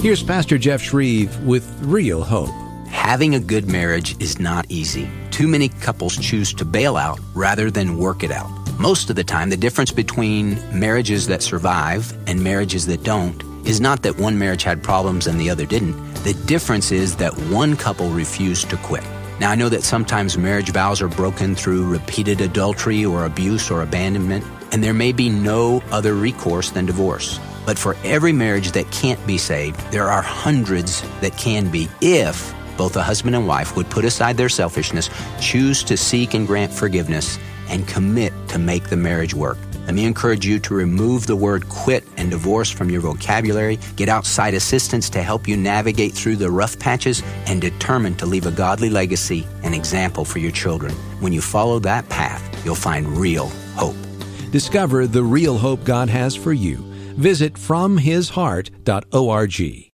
Here's Pastor Jeff Schreve with Real Hope. Having a good marriage is not easy. Too many couples choose to bail out rather than work it out. Most of the time, the difference between marriages that survive and marriages that don't is not that one marriage had problems and the other didn't. The difference is that one couple refused to quit. Now, I know that sometimes marriage vows are broken through repeated adultery or abuse or abandonment, and there may be no other recourse than divorce. But for every marriage that can't be saved, there are hundreds that can be if both the husband and wife would put aside their selfishness, choose to seek and grant forgiveness, and commit to make the marriage work. Let me encourage you to remove the word quit and divorce from your vocabulary, get outside assistance to help you navigate through the rough patches, and determine to leave a godly legacy and example for your children. When you follow that path, you'll find real hope. Discover the real hope God has for you. Visit FromHisHeart.org.